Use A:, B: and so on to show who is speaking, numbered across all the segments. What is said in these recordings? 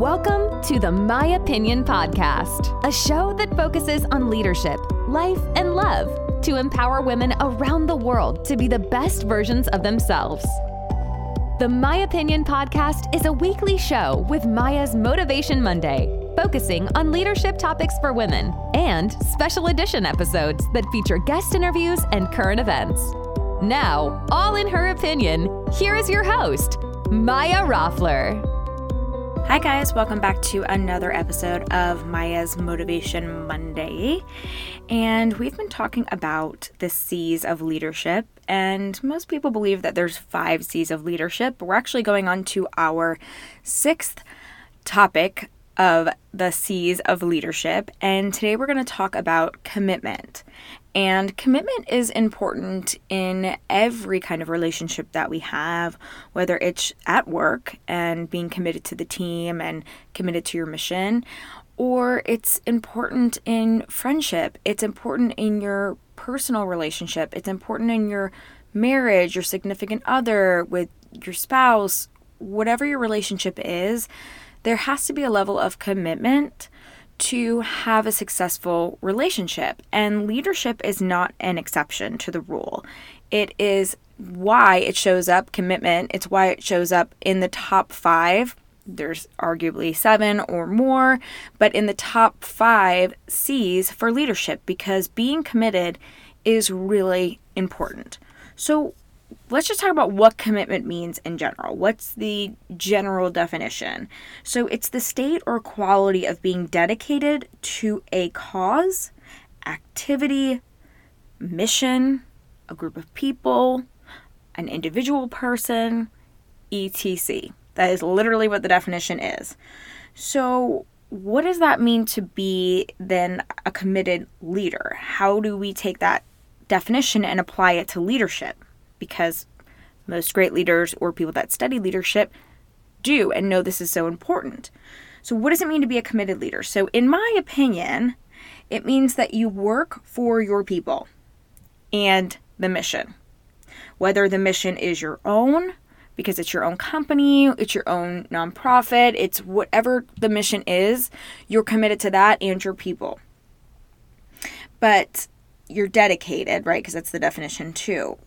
A: Welcome to the My Opinion Podcast, a show that focuses on leadership, life, and love to empower women around the world to be the best versions of themselves. The My Opinion Podcast is a weekly show with Maya's Motivation Monday, focusing on leadership topics for women, and special edition episodes that feature guest interviews and current events. Now, all in her opinion, here is your host, Maya Roffler.
B: Hi, guys, welcome back to another episode of Maya's Motivation Monday. And we've been talking about the C's of leadership, and most people believe that there's five C's of leadership. We're actually going on to our sixth topic of the C's of leadership, and today we're going to talk about commitment. And commitment is important in every kind of relationship that we have, whether it's at work and being committed to the team and committed to your mission, or it's important in friendship, it's important in your personal relationship, it's important in your marriage, your significant other, with your spouse, whatever your relationship is, there has to be a level of commitment to have a successful relationship. And leadership is not an exception to the rule. It is why it shows up, commitment, it's why it shows up in the top five. There's arguably seven or more, but in the top five C's for leadership because being committed is really important. So, let's just talk about what commitment means in general. What's the general definition? So, it's the state or quality of being dedicated to a cause, activity, mission, a group of people, an individual person, etc. That is literally what the definition is. So, what does that mean to be then a committed leader? How do we take that definition and apply it to leadership? Because most great leaders or people that study leadership do and know this is so important. So, what does it mean to be a committed leader? So, in my opinion, it means that you work for your people and the mission. Whether the mission is your own, because it's your own company, it's your own nonprofit, it's whatever the mission is, you're committed to that and your people. But you're dedicated, right? Because that's the definition too.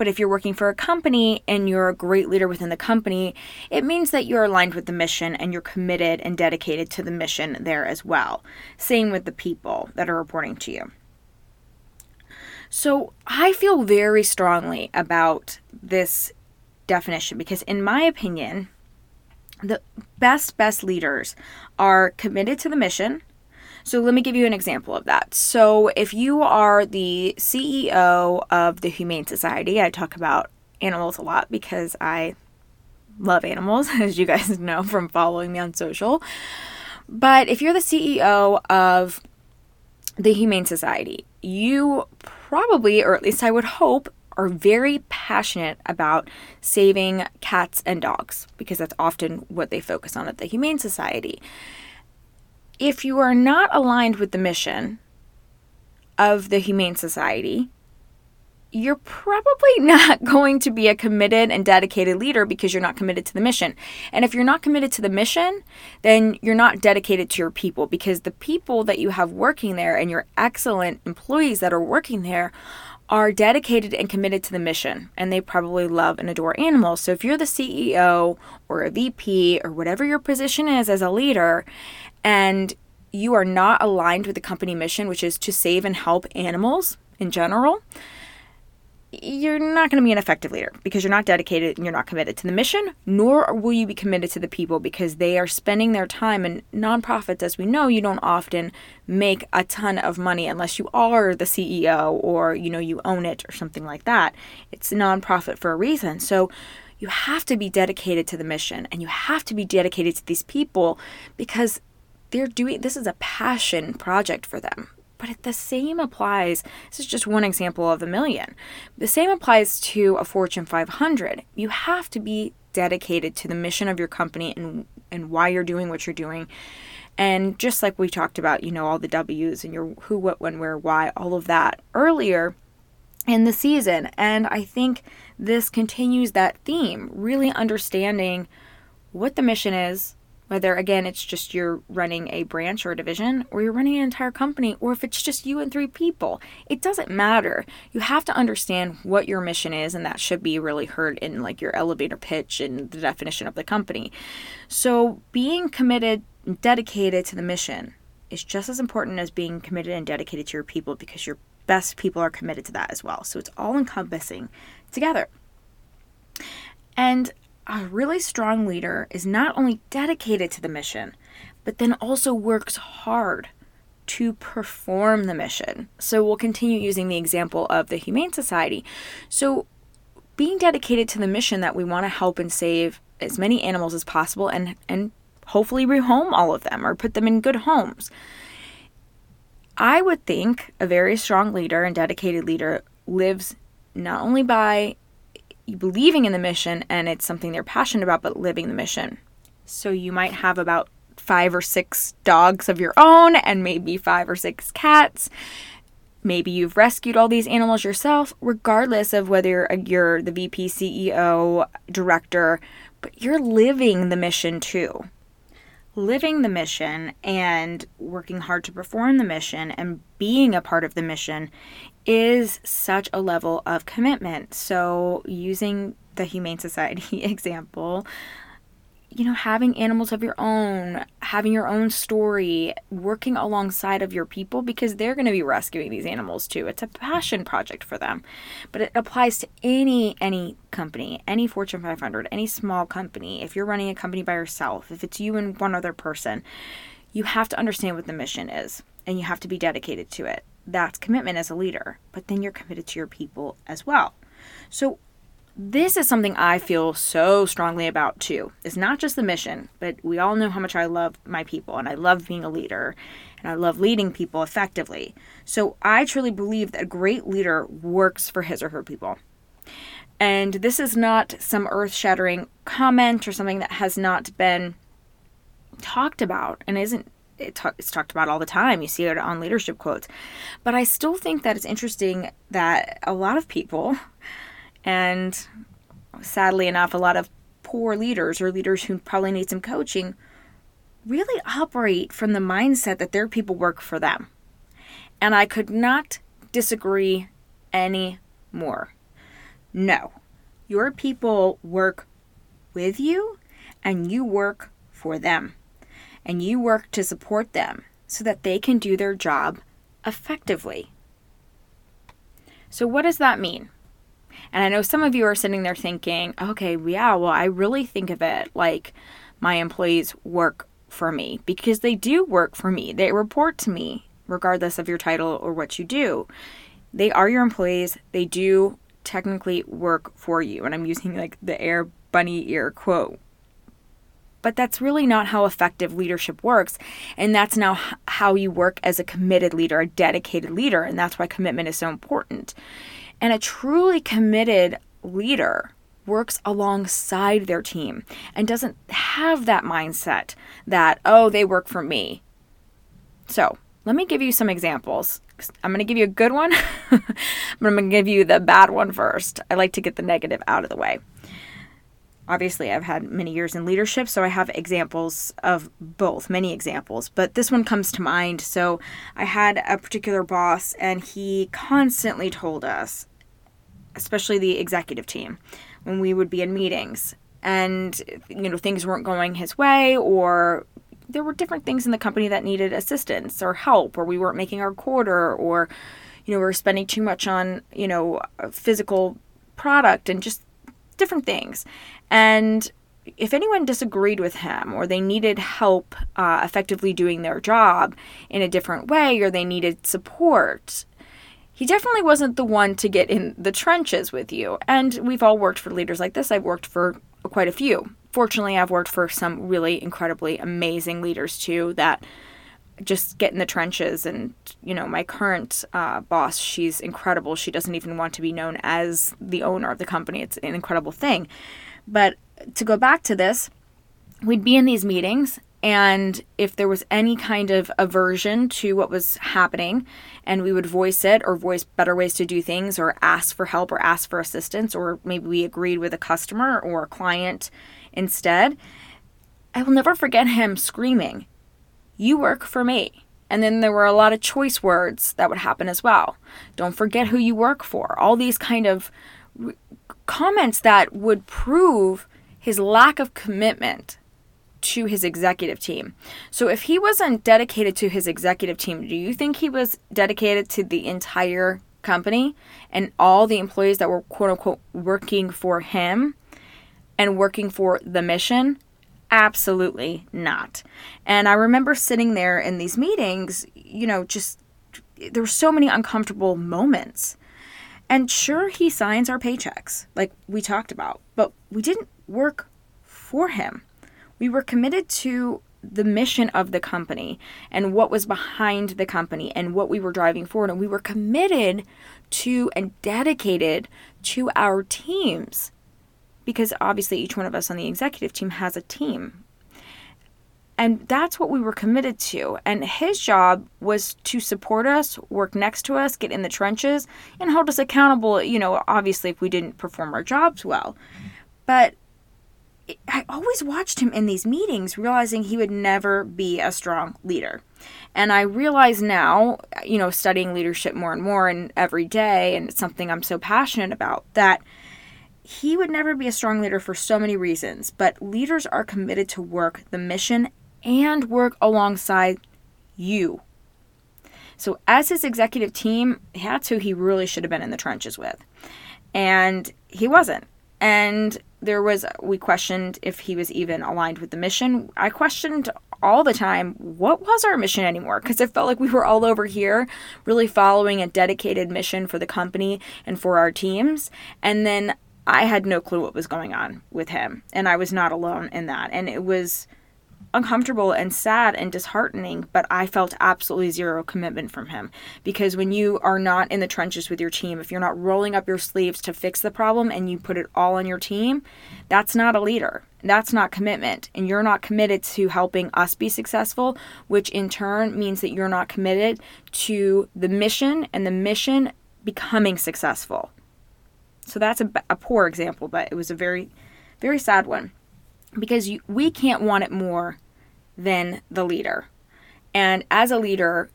B: But if you're working for a company and you're a great leader within the company, it means that you're aligned with the mission and you're committed and dedicated to the mission there as well. Same with the people that are reporting to you. So I feel very strongly about this definition because, in my opinion, the best, best leaders are committed to the mission so let me give you an example of that. So if you are the CEO of the Humane Society, I talk about animals a lot because I love animals, as you guys know from following me on social. But if you're the CEO of the Humane Society, you probably, or at least I would hope, are very passionate about saving cats and dogs because that's often what they focus on at the Humane Society if you are not aligned with the mission of the Humane Society, you're probably not going to be a committed and dedicated leader because you're not committed to the mission. And if you're not committed to the mission, then you're not dedicated to your people because the people that you have working there and your excellent employees that are working there are dedicated and committed to the mission and they probably love and adore animals. So if you're the CEO or a VP or whatever your position is as a leader and you are not aligned with the company mission, which is to save and help animals in general, you're not going to be an effective leader because you're not dedicated and you're not committed to the mission, nor will you be committed to the people because they are spending their time. And nonprofits, as we know, you don't often make a ton of money unless you are the CEO or you know you own it or something like that. It's nonprofit for a reason. So you have to be dedicated to the mission and you have to be dedicated to these people because they're doing this is a passion project for them. But the same applies, this is just one example of a million. The same applies to a Fortune 500. You have to be dedicated to the mission of your company and, and why you're doing what you're doing. And just like we talked about, you know, all the W's and your who, what, when, where, why, all of that earlier in the season. And I think this continues that theme, really understanding what the mission is, Whether, again, it's just you're running a branch or a division, or you're running an entire company, or if it's just you and three people, it doesn't matter. You have to understand what your mission is, and that should be really heard in like your elevator pitch and the definition of the company. So, being committed, dedicated to the mission is just as important as being committed and dedicated to your people because your best people are committed to that as well. So, it's all encompassing together. And a really strong leader is not only dedicated to the mission, but then also works hard to perform the mission. So we'll continue using the example of the Humane Society. So being dedicated to the mission that we want to help and save as many animals as possible and and hopefully rehome all of them or put them in good homes. I would think a very strong leader and dedicated leader lives not only by believing in the mission and it's something they're passionate about, but living the mission. So you might have about five or six dogs of your own and maybe five or six cats. Maybe you've rescued all these animals yourself, regardless of whether you're the VP, CEO, director, but you're living the mission too. Living the mission and working hard to perform the mission and being a part of the mission is such a level of commitment. So, using the Humane Society example, you know, having animals of your own, having your own story, working alongside of your people because they're going to be rescuing these animals too. It's a passion project for them. But it applies to any any company, any Fortune 500, any small company. If you're running a company by yourself, if it's you and one other person, you have to understand what the mission is and you have to be dedicated to it that's commitment as a leader, but then you're committed to your people as well. So, this is something I feel so strongly about too. It's not just the mission, but we all know how much I love my people and I love being a leader and I love leading people effectively. So, I truly believe that a great leader works for his or her people. And this is not some earth shattering comment or something that has not been talked about and isn't it it's talked about all the time. You see it on leadership quotes. But I still think that it's interesting that a lot of people, and sadly enough, a lot of poor leaders or leaders who probably need some coaching, really operate from the mindset that their people work for them. And I could not disagree any more. No, your people work with you and you work for them and you work to support them so that they can do their job effectively. So, what does that mean? And I know some of you are sitting there thinking, okay, yeah, well, I really think of it like my employees work for me because they do work for me. They report to me, regardless of your title or what you do. They are your employees. They do technically work for you. And I'm using like the air bunny ear quote but that's really not how effective leadership works. And that's now how you work as a committed leader, a dedicated leader. And that's why commitment is so important. And a truly committed leader works alongside their team and doesn't have that mindset that, oh, they work for me. So let me give you some examples. I'm going to give you a good one, but I'm going to give you the bad one first. I like to get the negative out of the way. Obviously, I've had many years in leadership, so I have examples of both, many examples, but this one comes to mind. So, I had a particular boss, and he constantly told us, especially the executive team, when we would be in meetings and you know things weren't going his way or there were different things in the company that needed assistance or help or we weren't making our quarter or you know we were spending too much on you know physical product and just different things and if anyone disagreed with him or they needed help uh, effectively doing their job in a different way or they needed support, he definitely wasn't the one to get in the trenches with you. And we've all worked for leaders like this. I've worked for quite a few. Fortunately, I've worked for some really incredibly amazing leaders too that just get in the trenches. And, you know, my current uh, boss, she's incredible. She doesn't even want to be known as the owner of the company. It's an incredible thing. But to go back to this, we'd be in these meetings and if there was any kind of aversion to what was happening and we would voice it or voice better ways to do things or ask for help or ask for assistance or maybe we agreed with a customer or a client instead I will never forget him screaming, You work for me. And then there were a lot of choice words that would happen as well. Don't forget who you work for. All these kind of comments that would prove his lack of commitment to his executive team. So if he wasn't dedicated to his executive team, do you think he was dedicated to the entire company and all the employees that were quote unquote working for him and working for the mission? Absolutely not. And I remember sitting there in these meetings, you know, just there were so many uncomfortable moments. And sure, he signs our paychecks, like we talked about, but we didn't work for him. We were committed to the mission of the company and what was behind the company and what we were driving forward. And we were committed to and dedicated to our teams because obviously each one of us on the executive team has a team. And that's what we were committed to. And his job was to support us, work next to us, get in the trenches, and hold us accountable, you know, obviously if we didn't perform our jobs well. But I always watched him in these meetings, realizing he would never be a strong leader. And I realize now, you know, studying leadership more and more and every day, and it's something I'm so passionate about, that he would never be a strong leader for so many reasons. But leaders are committed to work the mission and work alongside you. So, as his executive team, that's who he really should have been in the trenches with. And he wasn't. And there was, we questioned if he was even aligned with the mission. I questioned all the time what was our mission anymore because it felt like we were all over here really following a dedicated mission for the company and for our teams. And then I had no clue what was going on with him. And I was not alone in that. And it was uncomfortable and sad and disheartening, but I felt absolutely zero commitment from him. Because when you are not in the trenches with your team, if you're not rolling up your sleeves to fix the problem and you put it all on your team, that's not a leader. That's not commitment. And you're not committed to helping us be successful, which in turn means that you're not committed to the mission and the mission becoming successful. So that's a, a poor example, but it was a very, very sad one because you, we can't want it more than the leader. And as a leader,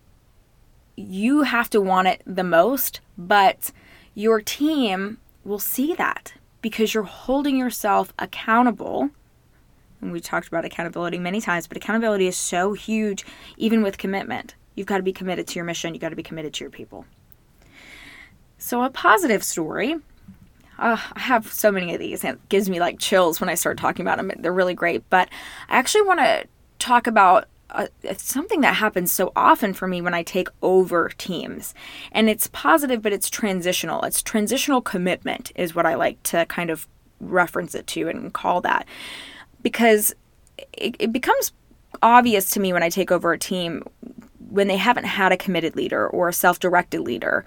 B: you have to want it the most, but your team will see that because you're holding yourself accountable. And we talked about accountability many times, but accountability is so huge, even with commitment. You've got to be committed to your mission, you've got to be committed to your people. So, a positive story I have so many of these. And it gives me like chills when I start talking about them. They're really great. But I actually want to talk about uh, something that happens so often for me when I take over teams. And it's positive, but it's transitional. It's transitional commitment, is what I like to kind of reference it to and call that. Because it, it becomes obvious to me when I take over a team when they haven't had a committed leader or a self directed leader.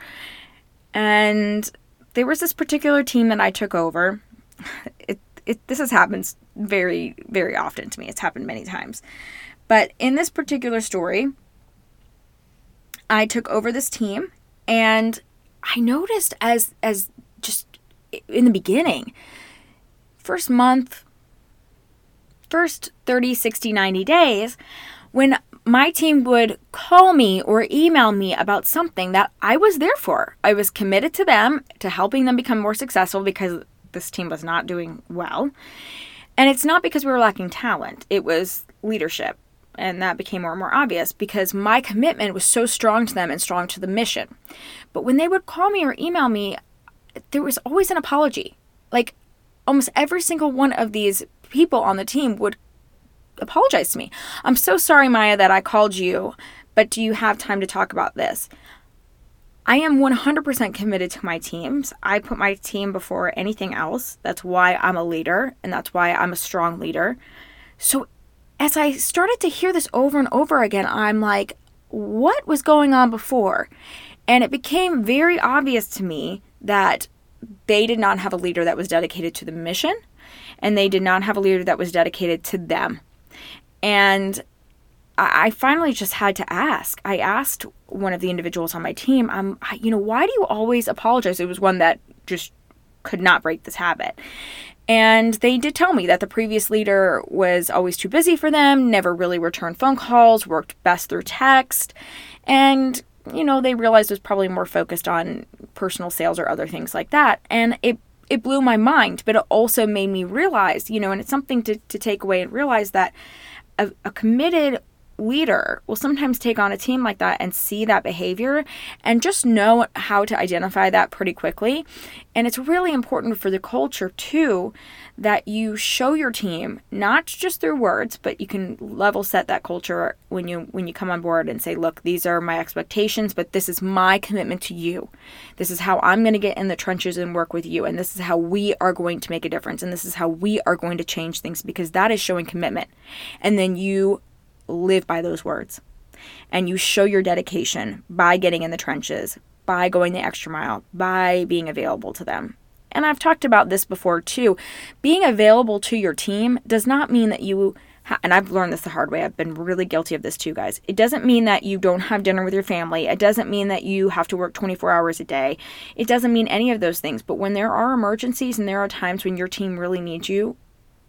B: And there was this particular team that I took over. It, it, this has happened very, very often to me. It's happened many times. But in this particular story, I took over this team and I noticed as as just in the beginning, first month, first 30, 60, 90 days, when my team would call me or email me about something that I was there for. I was committed to them, to helping them become more successful because this team was not doing well. And it's not because we were lacking talent, it was leadership. And that became more and more obvious because my commitment was so strong to them and strong to the mission. But when they would call me or email me, there was always an apology. Like almost every single one of these people on the team would apologize to me. I'm so sorry, Maya, that I called you, but do you have time to talk about this? I am 100% committed to my teams. I put my team before anything else. That's why I'm a leader, and that's why I'm a strong leader. So, as I started to hear this over and over again, I'm like, what was going on before? And it became very obvious to me that they did not have a leader that was dedicated to the mission, and they did not have a leader that was dedicated to them. And I finally just had to ask. I asked one of the individuals on my team, um, you know, why do you always apologize? It was one that just could not break this habit. And they did tell me that the previous leader was always too busy for them, never really returned phone calls, worked best through text, and you know, they realized was probably more focused on personal sales or other things like that. And it it blew my mind, but it also made me realize, you know, and it's something to, to take away and realize that a, a committed leader will sometimes take on a team like that and see that behavior and just know how to identify that pretty quickly. And it's really important for the culture too that you show your team not just through words, but you can level set that culture when you when you come on board and say, "Look, these are my expectations, but this is my commitment to you. This is how I'm going to get in the trenches and work with you, and this is how we are going to make a difference, and this is how we are going to change things because that is showing commitment." And then you live by those words. And you show your dedication by getting in the trenches, by going the extra mile, by being available to them. And I've talked about this before too. Being available to your team does not mean that you and I've learned this the hard way. I've been really guilty of this too, guys. It doesn't mean that you don't have dinner with your family. It doesn't mean that you have to work 24 hours a day. It doesn't mean any of those things. But when there are emergencies and there are times when your team really needs you,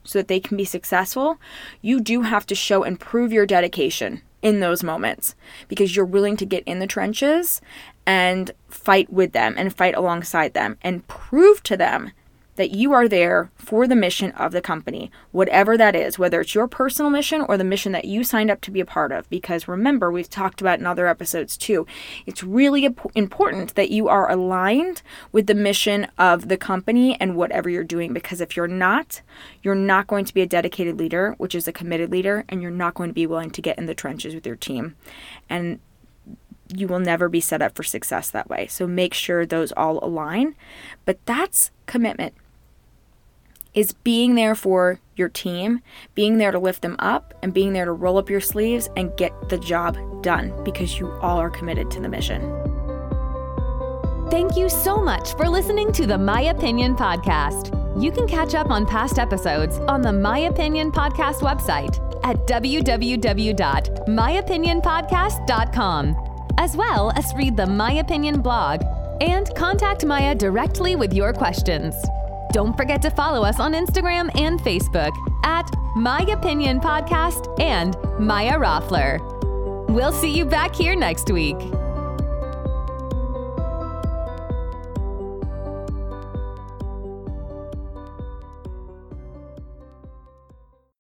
B: so that they can be successful, you do have to show and prove your dedication in those moments because you're willing to get in the trenches and fight with them and fight alongside them and prove to them that you are there for the mission of the company, whatever that is, whether it's your personal mission or the mission that you signed up to be a part of. Because remember, we've talked about in other episodes too, it's really important that you are aligned with the mission of the company and whatever you're doing. Because if you're not, you're not going to be a dedicated leader, which is a committed leader, and you're not going to be willing to get in the trenches with your team. And you will never be set up for success that way. So make sure those all align. But that's commitment is being there for your team, being there to lift them up, and being there to roll up your sleeves and get the job done because you all are committed to the mission.
A: Thank you so much for listening to the My Opinion Podcast. You can catch up on past episodes on the My Opinion Podcast website at www.myopinionpodcast.com, as well as read the My Opinion blog and contact Maya directly with your questions. Don't forget to follow us on Instagram and Facebook at My Opinion Podcast and Maya Roffler. We'll see you back here next week.